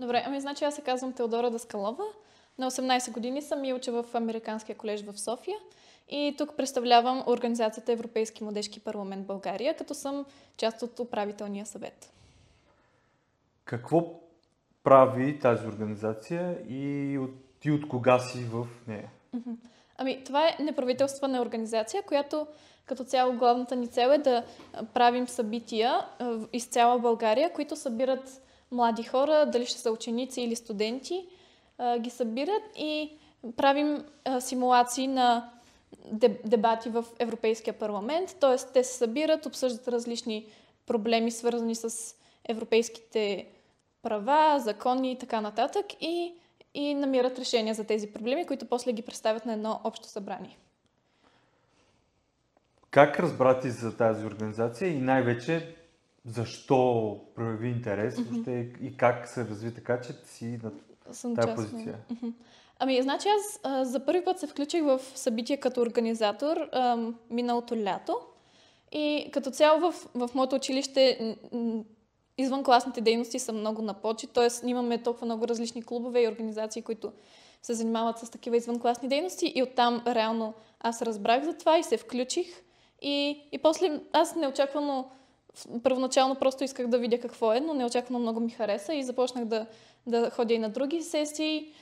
Добре, ами значи аз се казвам Теодора Даскалова. На 18 години съм и уча в Американския колеж в София. И тук представлявам Организацията Европейски младежки парламент България, като съм част от управителния съвет. Какво прави тази организация и от, ти от кога си в нея? Ами, това е неправителствена организация, която като цяло главната ни цел е да правим събития из цяла България, които събират млади хора, дали ще са ученици или студенти, ги събират и правим симулации на дебати в Европейския парламент. Т.е. те се събират, обсъждат различни проблеми, свързани с европейските права, закони и така нататък и, и намират решения за тези проблеми, които после ги представят на едно общо събрание. Как разбрати за тази организация и най-вече защо прояви интерес mm-hmm. и как се разви така, че си на Съм тази частна. позиция? Mm-hmm. Ами, значи аз а, за първи път се включих в събитие като организатор а, миналото лято. И като цяло в, в моето училище извънкласните дейности са много на почет, т.е. имаме толкова много различни клубове и организации, които се занимават с такива извънкласни дейности и оттам реално аз разбрах за това и се включих. И, и после аз неочаквано, първоначално просто исках да видя какво е, но неочаквано много ми хареса и започнах да, да ходя и на други сесии.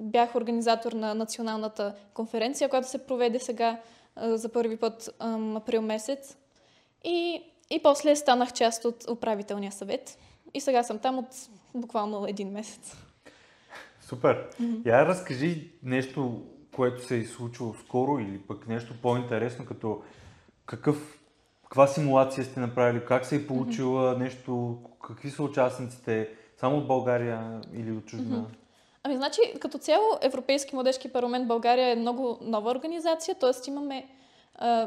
Бях организатор на националната конференция, която се проведе сега за първи път април месец. И, и после станах част от управителния съвет. И сега съм там от буквално един месец. Супер. Mm-hmm. Я разкажи нещо, което се е случило скоро или пък нещо по-интересно, като какъв, каква симулация сте направили, как се е получила mm-hmm. нещо, какви са участниците, само от България или от чужбина? Mm-hmm. Ами, значи, като цяло Европейски младежки парламент България е много нова организация, т.е. имаме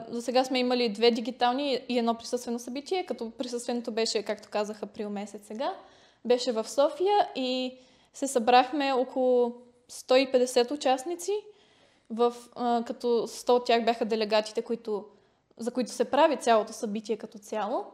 за сега сме имали две дигитални и едно присъствено събитие, като присъственото беше, както казах, април месец сега. Беше в София и се събрахме около 150 участници, в, а, като 100 от тях бяха делегатите, които, за които се прави цялото събитие като цяло.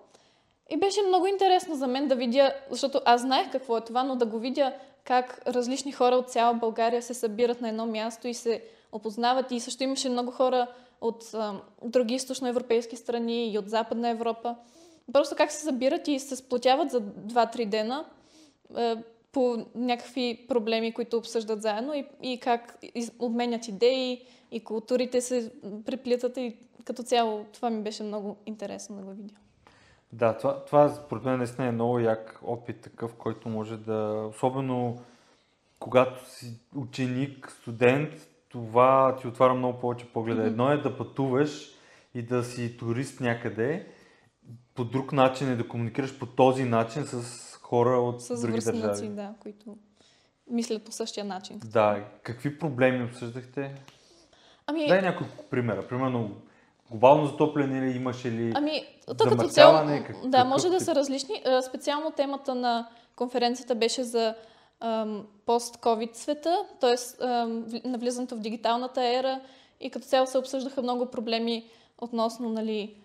И беше много интересно за мен да видя, защото аз знаех какво е това, но да го видя как различни хора от цяла България се събират на едно място и се опознават. И също имаше много хора от а, други източноевропейски страни и от Западна Европа. Просто как се събират и се сплотяват за 2-3 дена а, по някакви проблеми, които обсъждат заедно и, и как обменят идеи и културите се приплитат и като цяло това ми беше много интересно да го видя. Да, това, това според мен наистина е много як опит такъв, който може да, особено когато си ученик, студент, това ти отваря много повече погледа. Mm-hmm. Едно е да пътуваш и да си турист някъде, по друг начин е да комуникираш по този начин с хора от с други държави. да, които мислят по същия начин. Да, какви проблеми обсъждахте? Ами... Дай няколко примера. Примерно, глобално затопляне ли имаше ли Ами, то като цяло, да, може да са различни. Специално темата на конференцията беше за пост-ковид света, т.е. навлизането в дигиталната ера и като цяло се обсъждаха много проблеми относно нали,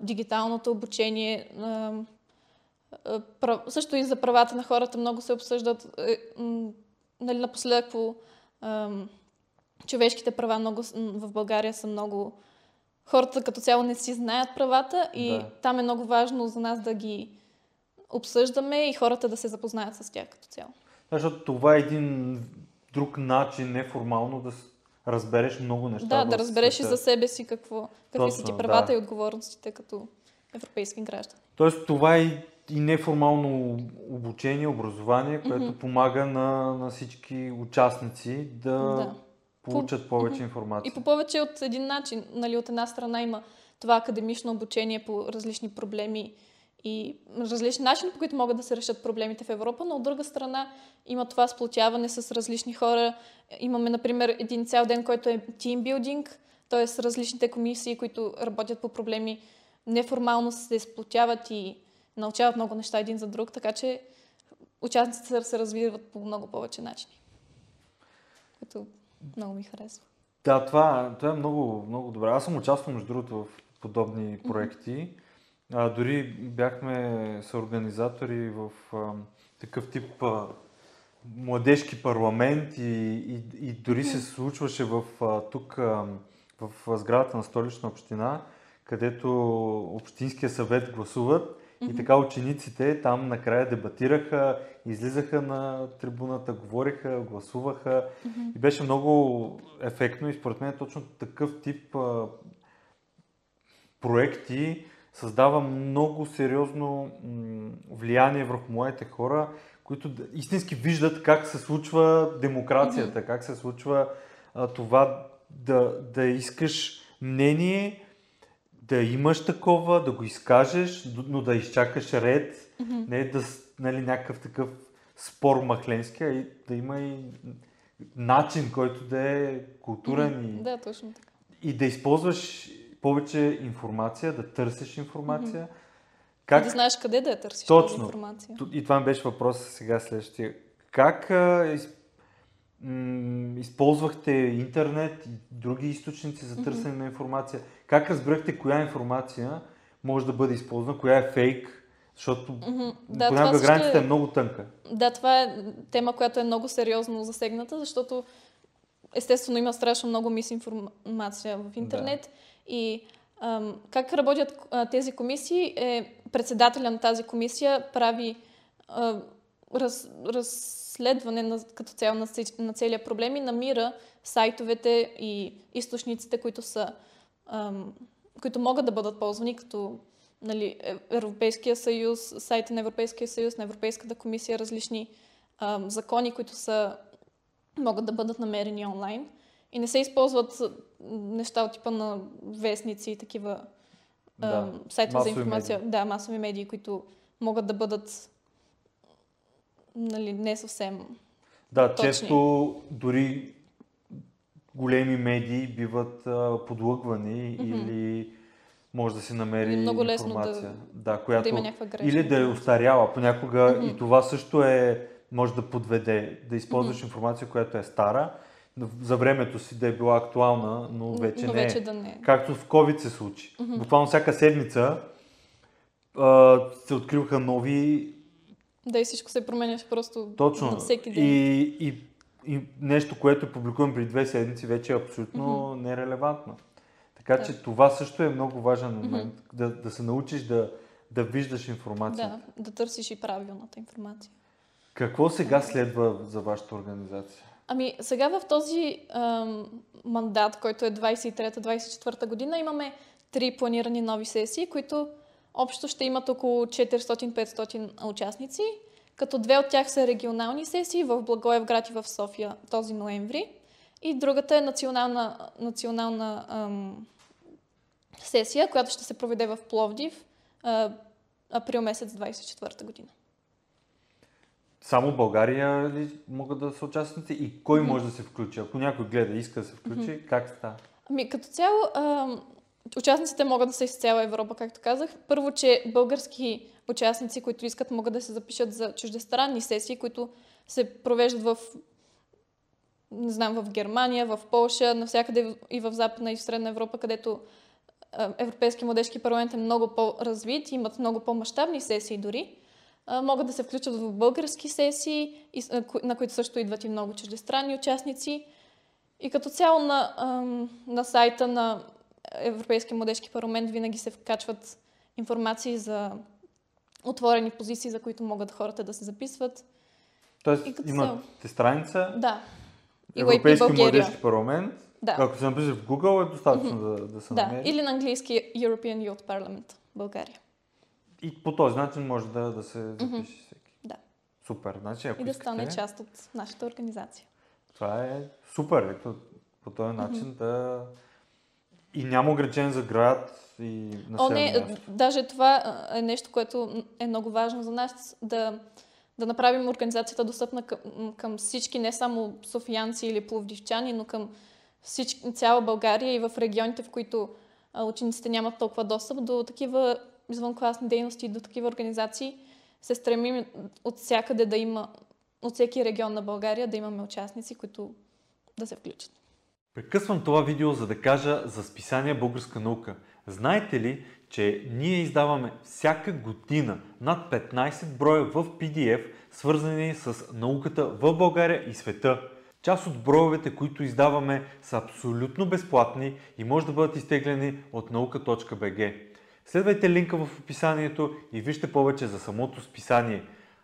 дигиталното обучение. също и за правата на хората много се обсъждат е, нали, напоследък по човешките права много, в България са много... Хората като цяло не си знаят правата и да. там е много важно за нас да ги обсъждаме и хората да се запознаят с тях като цяло. Защото това е един друг начин, неформално, да разбереш много неща. Да, да разбереш света. и за себе си какво, какви Точно, са ти правата да. и отговорностите като европейски граждан. Тоест това е и неформално обучение, образование, което mm-hmm. помага на, на всички участници да, да. Получат по, повече информация. И по повече от един начин. Нали, от една страна има това академично обучение по различни проблеми и различни начини, по които могат да се решат проблемите в Европа, но от друга страна има това сплотяване с различни хора. Имаме, например, един цял ден, който е тимбилдинг, т.е. различните комисии, които работят по проблеми, неформално се сплотяват и научават много неща един за друг, така че участниците се развиват по много повече начини. Което много ми харесва. Да, това, това е много, много добре. Аз съм участвал, между другото, в подобни проекти. А, дори бяхме съорганизатори в а, такъв тип а, младежки парламент и, и, и дори се случваше в, а, тук а, в сградата на столична община, където Общинския съвет гласуват и така учениците там накрая дебатираха, излизаха на трибуната, говориха, гласуваха. И беше много ефектно и според мен точно такъв тип а, проекти създава много сериозно м, влияние върху младите хора, които истински виждат как се случва демокрацията, как се случва а, това да, да искаш мнение, да имаш такова, да го изкажеш, но да изчакаш ред, не да нали, някакъв такъв спор махленски, а и да има и начин, който да е културен и, Да, точно така. и да използваш повече информация, да търсиш информация. Как? Как, Да знаеш къде да я търсиш Точно. информация. И това ми беше въпросът сега следващия. Как а, из, м, използвахте интернет и други източници за търсене на информация? Как разбрахте коя информация може да бъде използвана, коя е фейк? Защото Мгм. Да, понякога границата е- е много тънка. Да, това е тема, която е много сериозно засегната, защото естествено има страшно много мисинформация в интернет. И ам, как работят а, тези комисии е председателя на тази комисия прави а, раз, разследване на, като цяло на, на целия проблем и намира сайтовете и източниците, които са ам, които могат да бъдат ползвани като нали, Е- Европейския съюз, сайта на Европейския съюз, на Европейската комисия, различни ам, закони, които са, могат да бъдат намерени онлайн. И не се използват неща от типа на вестници и такива Да. ам, сайтове за информация. Да, масови медии, които могат да бъдат нали, не съвсем. Да, точни. често дори големи медии биват а, подлъгвани или може да се намери Или много лесно да- информация. Да, която, да има някаква грешка. Или да е устаряла. Понякога и това също е, може да подведе, да използваш информация, която е стара, за времето си да е била актуална, но вече но не вече е. да не е. Както в COVID се случи. Буквално всяка седмица а, се откриваха нови Да, и всичко се променяше просто точно. на всеки ден. И, и, и нещо, което е публикувано преди две седмици, вече е абсолютно нерелевантно. Така Да. че това също е много важен момент, да, да се научиш да, да виждаш информация. Да, да търсиш и правилната информация. Какво сега следва за вашата организация? Ами сега в този ам, мандат, който е 23-24 година, имаме три планирани нови сесии, които общо ще имат около 400-500 участници, като две от тях са регионални сесии в Благоевград и в София този ноември. И другата е национална, национална ам, сесия, която ще се проведе в Пловдив а, април месец 24 година. Само България ли могат да са участници и кой може да се включи? Ако някой гледа и иска да се включи, как става? Ами като цяло, участниците могат да са из цяла Европа, както казах. Първо, че български участници, които искат, могат да се запишат за чуждестранни сесии, които се провеждат в, не знам, в Германия, в Полша, навсякъде и в Западна и в Средна Европа, където Европейски младежки парламент е много по-развит, имат много по-масштабни сесии дори. Могат да се включат в български сесии, на които също идват и много чуждестранни участници. И като цяло на, на сайта на Европейския младежки парламент винаги се вкачват информации за отворени позиции, за които могат хората да се записват. Тоест, имате страница, Да. Европейски младежки парламент. Да. Ако се напише в Google, е достатъчно да, да се Да. намери. Или на английски European Youth Parliament, България. И по този начин може да, да се запише всеки. Да. Супер. Значи, ако И да искате, стане част от нашата организация. това е супер. Ето, по този начин да... И няма ограничение за град и О, населено не, място. даже това е нещо, което е много важно за нас, да, да направим организацията достъпна към, към всички, не само софиянци или пловдивчани, но към всички, цяла България и в регионите, в които учениците нямат толкова достъп до такива извънкласни дейности, до такива организации. Се стремим от всякъде да има, от всеки регион на България да имаме участници, които да се включат. Прекъсвам това видео, за да кажа за списание Българска наука. Знаете ли, че ние издаваме всяка година над 15 броя в PDF, свързани с науката в България и света. Част от броевете, които издаваме, са абсолютно безплатни и може да бъдат изтеглени от nauka.bg. Следвайте линка в описанието и вижте повече за самото списание.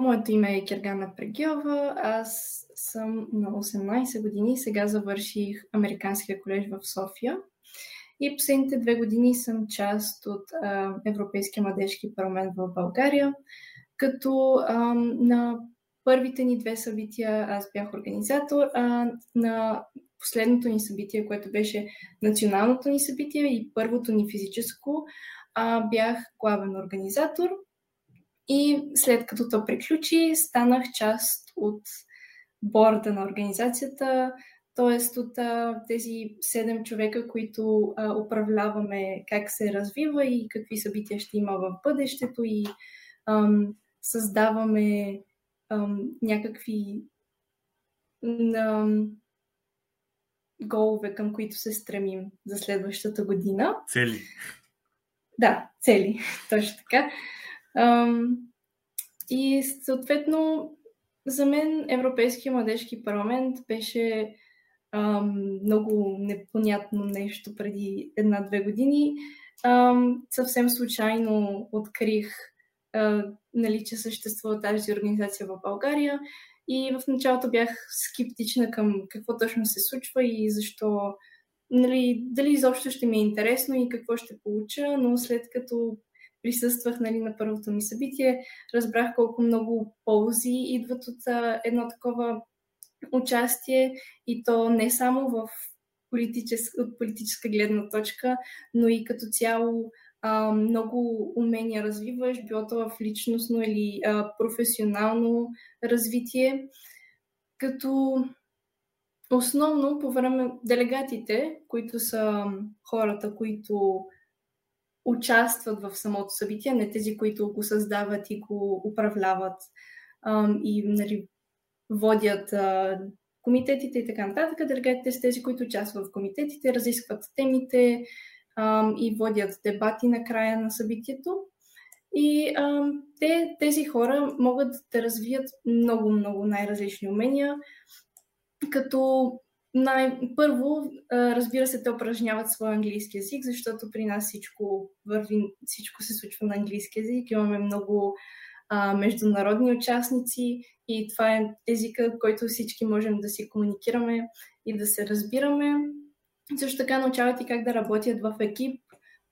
Моето име е Киргана Прегиова. Аз съм на 18 години. Сега завърших Американския колеж в София. И последните две години съм част от а, Европейския младежки парламент в България, като а, на първите ни две събития аз бях организатор, а на последното ни събитие, което беше националното ни събитие и първото ни физическо, а, бях главен организатор. И след като то приключи, станах част от борда на организацията, т.е. от а, тези седем човека, които а, управляваме как се развива и какви събития ще има в бъдещето и ам, създаваме ам, някакви ам, голове, към които се стремим за следващата година. Цели. Да, цели, точно така. И съответно, за мен Европейския младежки парламент беше много непонятно нещо преди една-две години. Съвсем случайно открих, нали, че съществува тази организация в България и в началото бях скептична към какво точно се случва и защо, нали, дали изобщо ще ми е интересно и какво ще получа, но след като присъствах нали, на първото ми събитие, разбрах колко много ползи идват от а, едно такова участие и то не само в политичес, от политическа гледна точка, но и като цяло а, много умения развиваш, било то в личностно или а, професионално развитие, като основно по време делегатите, които са хората, които участват в самото събитие, не тези, които го създават и го управляват а, и нали, водят а, комитетите и така нататък. Делегатите са тези, които участват в комитетите, разискват темите а, и водят дебати на края на събитието. И а, те, тези хора могат да развият много, много най-различни умения, като най- първо, разбира се, те упражняват своя английски язик, защото при нас всичко върви, всичко се случва на английски язик. Имаме много а, международни участници и това е езика, който всички можем да си комуникираме и да се разбираме. Също така научават и как да работят в екип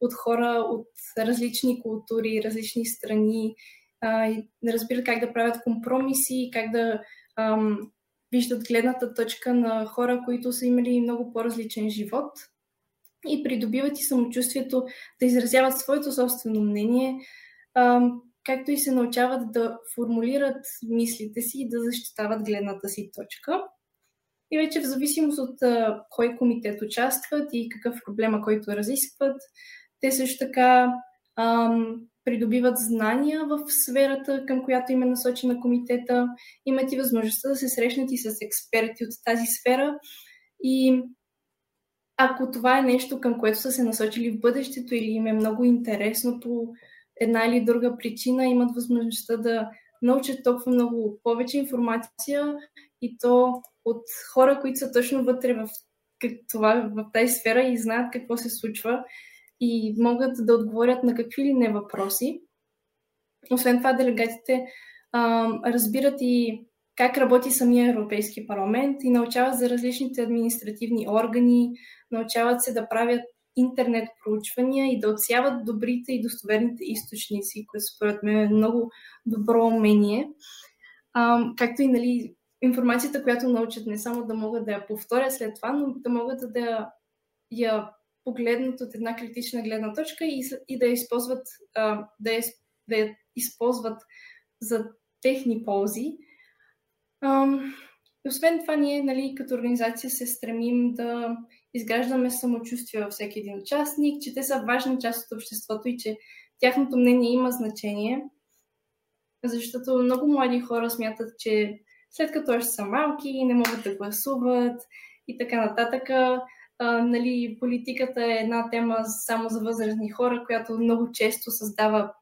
от хора от различни култури, различни страни, а, и разбират как да правят компромиси, как да ам, виждат гледната точка на хора, които са имали много по-различен живот и придобиват и самочувствието да изразяват своето собствено мнение, както и се научават да формулират мислите си и да защитават гледната си точка. И вече в зависимост от кой комитет участват и какъв проблема, който разискват, те също така придобиват знания в сферата, към която им е насочена комитета, имат и възможността да се срещнат и с експерти от тази сфера. И ако това е нещо, към което са се насочили в бъдещето или им е много интересно по една или друга причина, имат възможността да научат толкова много повече информация и то от хора, които са точно вътре в, това, в тази сфера и знаят какво се случва и могат да отговорят на какви ли не въпроси. Освен това, делегатите а, разбират и как работи самия Европейски парламент и научават за различните административни органи, научават се да правят интернет проучвания и да отсяват добрите и достоверните източници, което според мен е много добро умение. А, както и нали, информацията, която научат не само да могат да я повторят след това, но да могат да я погледнат от една критична гледна точка и, и да я използват, а, да, я, да я използват за техни ползи. А, И освен това, ние нали, като организация се стремим да изграждаме самочувствие във всеки един участник, че те са важна част от обществото и че тяхното мнение има значение. Защото много млади хора смятат, че след като още са малки, не могат да гласуват и така нататък. Нали, политиката е една тема само за възрастни хора, която много често създава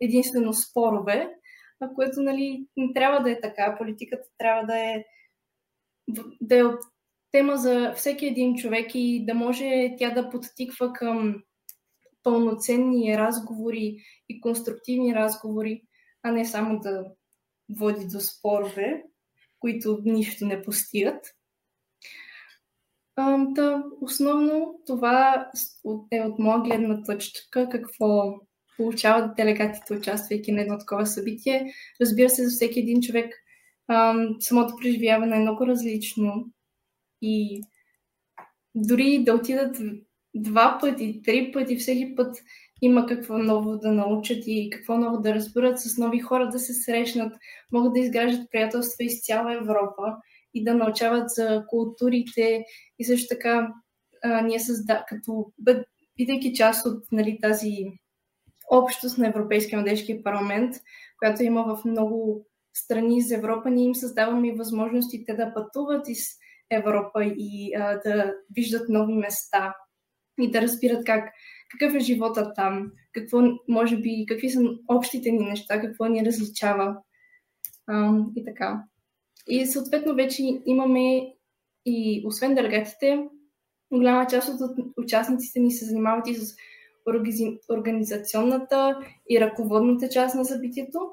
единствено спорове, а което нали, не трябва да е така. Политиката трябва да е, да е тема за всеки един човек и да може тя да подтиква към пълноценни разговори и конструктивни разговори, а не само да води до спорове, които нищо не постигат. Та, основно това е от моя гледна точка какво получават делегатите, участвайки на едно такова събитие. Разбира се, за всеки един човек самото преживяване е много различно и дори да отидат два пъти, три пъти, всеки път има какво ново да научат и какво ново да разберат, с нови хора да се срещнат, могат да изграждат приятелства из цяла Европа и да научават за културите и също така а, ние създа, като бидейки част от нали, тази общност на Европейския младежки парламент, която има в много страни из Европа, ние им създаваме и възможностите да пътуват из Европа и а, да виждат нови места и да разбират как, какъв е живота там, какво, може би, какви са общите ни неща, какво ни различава а, и така. И съответно вече имаме и освен делегатите, голяма част от участниците ни се занимават и с организационната и ръководната част на събитието.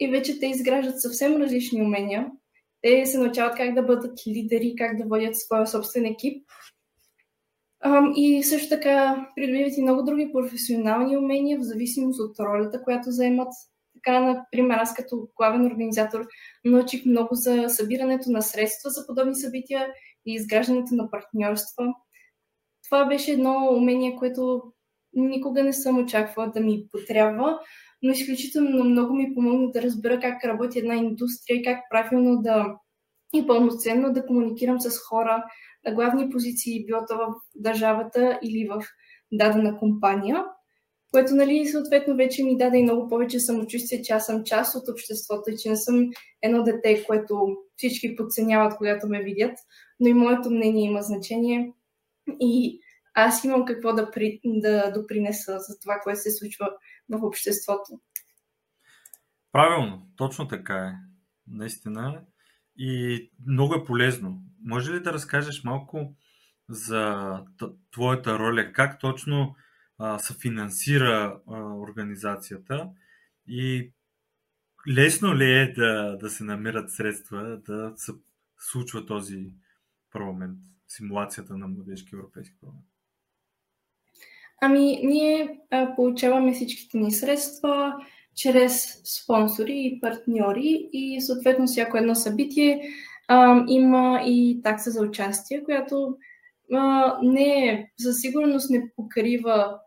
И вече те изграждат съвсем различни умения. Те се научават как да бъдат лидери, как да водят своя собствен екип. И също така придобиват и много други професионални умения в зависимост от ролята, която заемат. Така, например, аз като главен организатор научих много за събирането на средства за подобни събития и изграждането на партньорства. Това беше едно умение, което никога не съм очаквала да ми потрябва, но изключително много ми помогна да разбера как работи една индустрия и как правилно да и пълноценно да комуникирам с хора на главни позиции, било то в държавата или в дадена компания, което, нали, съответно, вече ми даде и много повече самочувствие, че аз съм част от обществото и че не съм едно дете, което всички подценяват, когато ме видят, но и моето мнение има значение и аз имам какво да, при, да допринеса за това, което се случва в обществото. Правилно, точно така е. Наистина. И много е полезно. Може ли да разкажеш малко за твоята роля? Как точно а, се финансира а, организацията? И лесно ли е да, да се намират средства да се случва този парламент, симулацията на Младежки европейски парламент? Ами, ние а, получаваме всичките ни средства чрез спонсори и партньори и съответно всяко едно събитие а, има и такса за участие, която не със сигурност не покрива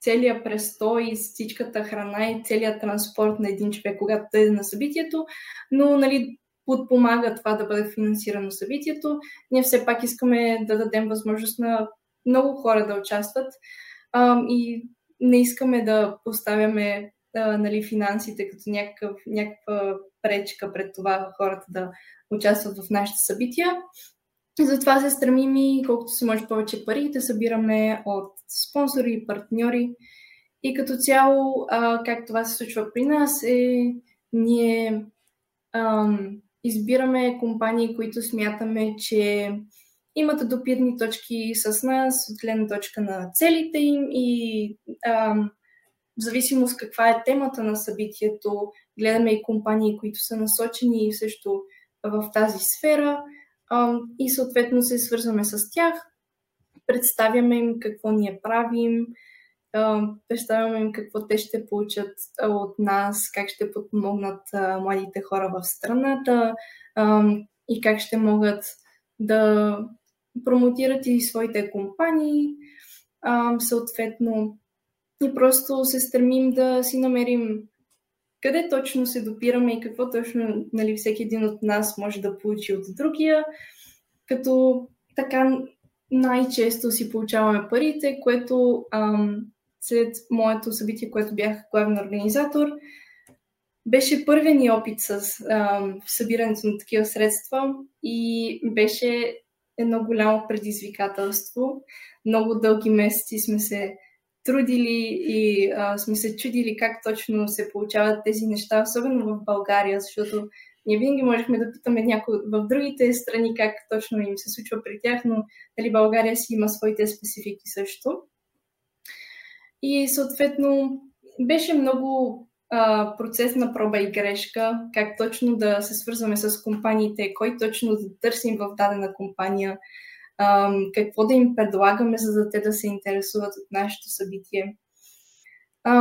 целият престой и всичката храна и целият транспорт на един човек, когато е на събитието, но нали, подпомага това да бъде финансирано събитието. Ние все пак искаме да дадем възможност на много хора да участват а, и не искаме да поставяме а, нали, финансите като някакъв, някаква пречка пред това хората да участват в нашите събития. Затова се стремим и колкото се може повече пари да събираме от спонсори и партньори. И като цяло, а, как това се случва при нас е, ние ам, избираме компании, които смятаме, че имат допирни точки с нас от гледна точка на целите им и ам, в зависимост каква е темата на събитието, гледаме и компании, които са насочени също в тази сфера и съответно се свързваме с тях, представяме им какво ние правим, представяме им какво те ще получат от нас, как ще подпомогнат младите хора в страната и как ще могат да промотират и своите компании, съответно. И просто се стремим да си намерим къде точно се допираме и какво точно нали, всеки един от нас може да получи от другия, като така най-често си получаваме парите, което ам, след моето събитие, което бях главен организатор, беше първият ни опит с ам, събирането на такива средства и беше едно голямо предизвикателство. Много дълги месеци сме се трудили и а, сме се чудили как точно се получават тези неща, особено в България, защото ние винаги можехме да питаме някои в другите страни как точно им се случва при тях, но дали България си има своите специфики също. И съответно беше много а, процес на проба и грешка, как точно да се свързваме с компаниите, кой точно да търсим в дадена компания, какво да им предлагаме, за да те да се интересуват от нашето събитие.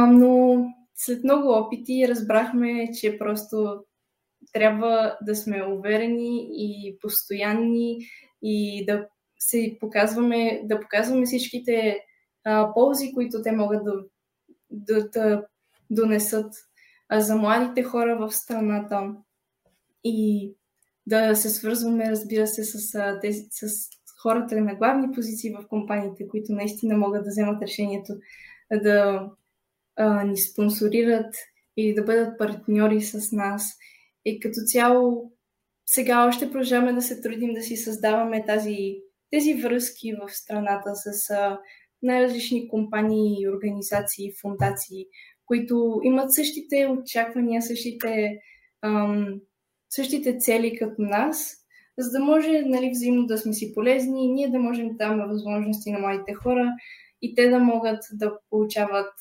Но след много опити разбрахме, че просто трябва да сме уверени и постоянни и да се показваме, да показваме всичките ползи, които те могат да, да, да донесат за младите хора в страната и да се свързваме, разбира се, с, тези, с хората на главни позиции в компаниите, които наистина могат да вземат решението да а, ни спонсорират или да бъдат партньори с нас. И като цяло сега още продължаваме да се трудим да си създаваме тази, тези връзки в страната с а, най-различни компании, организации, фундации, които имат същите очаквания, същите, ам, същите цели като нас, за да може нали, взаимно да сме си полезни и ние да можем да даваме възможности на младите хора и те да могат да получават,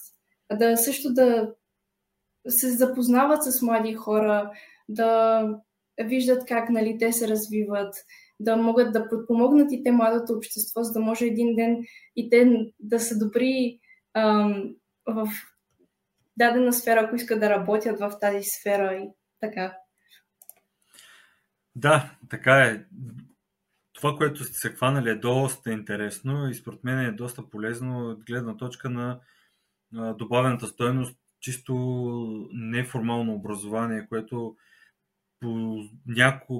да също да се запознават с млади хора, да виждат как нали, те се развиват, да могат да подпомогнат и те младото общество, за да може един ден и те да са добри ам, в дадена сфера, ако искат да работят в тази сфера и така. Да, така е. Това, което сте се хванали е доста интересно и според мен е доста полезно от гледна точка на добавената стоеност, чисто неформално образование, което по някой,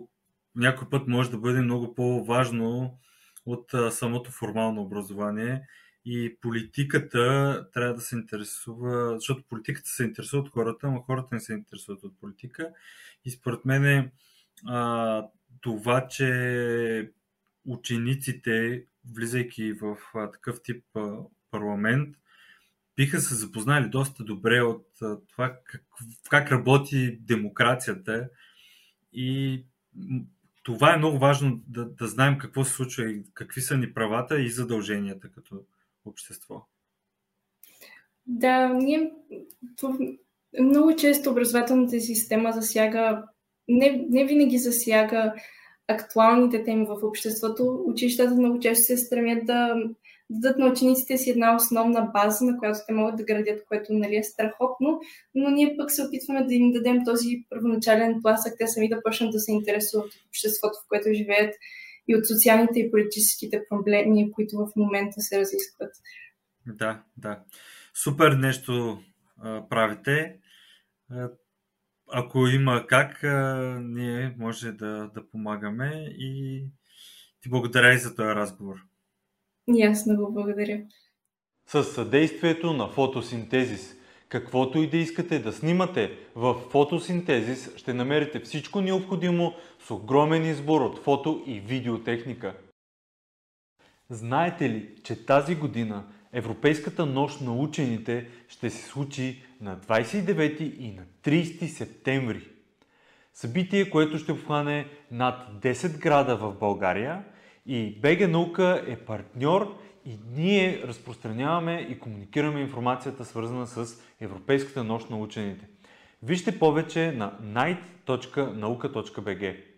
някой път може да бъде много по-важно от самото формално образование. И политиката трябва да се интересува, защото политиката се интересува от хората, но хората не се интересуват от политика. И според мен е а, това, че учениците, влизайки в а, такъв тип а, парламент, биха се запознали доста добре от а, това как, как работи демокрацията и това е много важно да, да знаем какво се случва и какви са ни правата и задълженията като общество. Да, ние много често образователната система засяга, не, не винаги засяга актуалните теми в обществото. Училищата много често се стремят да дадат на учениците си една основна база, на която те могат да градят, което нали, е страхотно, но ние пък се опитваме да им дадем този първоначален тласък, те сами да почнат да се интересуват от обществото, в което живеят и от социалните и политическите проблеми, които в момента се разискват. Да, да. Супер нещо а, правите. Ако има как, а, ние може да, да помагаме и ти благодаря и за този разговор. И аз много благодаря. С съдействието на фотосинтезис. Каквото и да искате да снимате, в фотосинтезис ще намерите всичко необходимо с огромен избор от фото и видеотехника. Знаете ли, че тази година Европейската нощ на учените ще се случи на 29 и на 30 септември? Събитие, което ще обхване над 10 града в България и БГ Наука е партньор и ние разпространяваме и комуникираме информацията свързана с Европейската нощ на учените. Вижте повече на night.nauka.bg